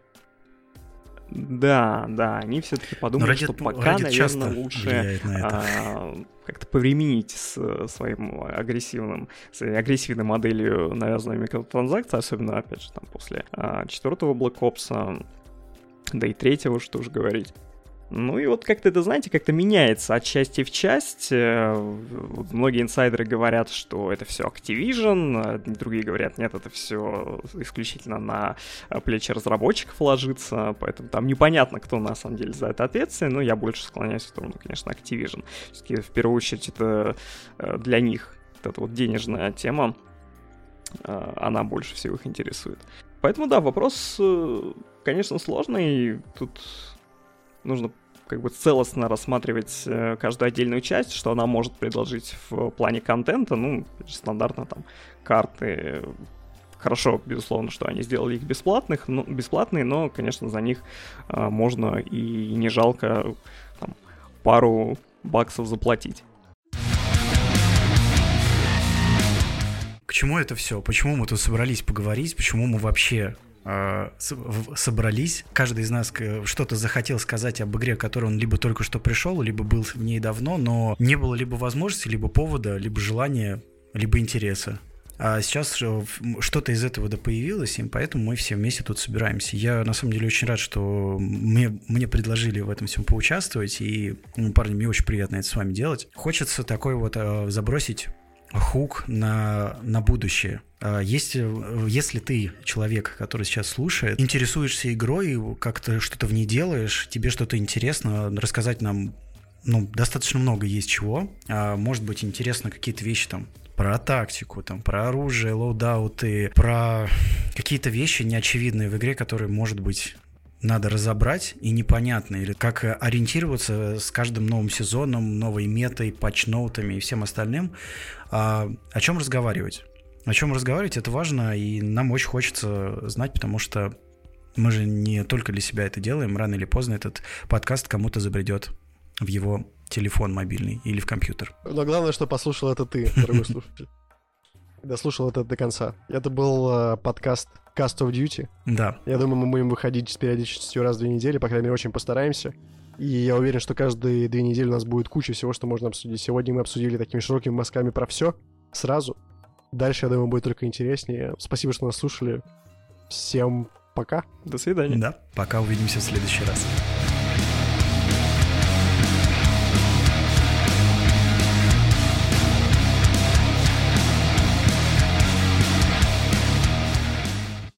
да, да, они все-таки подумали, Reddit, что пока, Reddit наверное, лучше а, как-то повременить с своим агрессивным, с агрессивной моделью навязанной микротранзакций, особенно, опять же, там после а, четвертого Black Ops, да и третьего, что уж говорить. Ну и вот как-то это, знаете, как-то меняется от части в часть. Э, многие инсайдеры говорят, что это все Activision, а другие говорят, нет, это все исключительно на плечи разработчиков ложится, поэтому там непонятно, кто на самом деле за это ответственный, но я больше склоняюсь в сторону, конечно, Activision. Все-таки в первую очередь это э, для них вот эта вот денежная тема, э, она больше всего их интересует. Поэтому да, вопрос, конечно, сложный, тут нужно как бы целостно рассматривать э, каждую отдельную часть, что она может предложить в плане контента, ну, стандартно там карты, хорошо, безусловно, что они сделали их бесплатных, ну, бесплатные, но, конечно, за них э, можно и не жалко там, пару баксов заплатить. К чему это все? Почему мы тут собрались поговорить? Почему мы вообще Э, собрались. Каждый из нас э, что-то захотел сказать об игре, которой он либо только что пришел, либо был в ней давно, но не было либо возможности, либо повода, либо желания, либо интереса. А сейчас что-то из этого да появилось, и поэтому мы все вместе тут собираемся. Я на самом деле очень рад, что мне, мне предложили в этом всем поучаствовать, и, ну, парни, мне очень приятно это с вами делать. Хочется такой вот э, забросить хук на, на будущее. А если, если ты человек, который сейчас слушает, интересуешься игрой, как-то что-то в ней делаешь, тебе что-то интересно, рассказать нам ну, достаточно много есть чего. А, может быть, интересно какие-то вещи там про тактику, там, про оружие, лоудауты, про какие-то вещи неочевидные в игре, которые, может быть, надо разобрать и непонятно, или как ориентироваться с каждым новым сезоном, новой метой, патчноутами и всем остальным. А, о чем разговаривать? О чем разговаривать, это важно, и нам очень хочется знать, потому что мы же не только для себя это делаем, рано или поздно этот подкаст кому-то забредет в его телефон мобильный или в компьютер. Но главное, что послушал это ты, дорогой [LAUGHS] слушатель. Дослушал это до конца. Это был э, подкаст Cast of Duty. Да. Я думаю, мы будем выходить с периодичностью раз в две недели, по крайней мере, очень постараемся. И я уверен, что каждые две недели у нас будет куча всего, что можно обсудить. Сегодня мы обсудили такими широкими мазками про все сразу. Дальше, я думаю, будет только интереснее. Спасибо, что нас слушали. Всем пока. До свидания. Да, пока увидимся в следующий раз.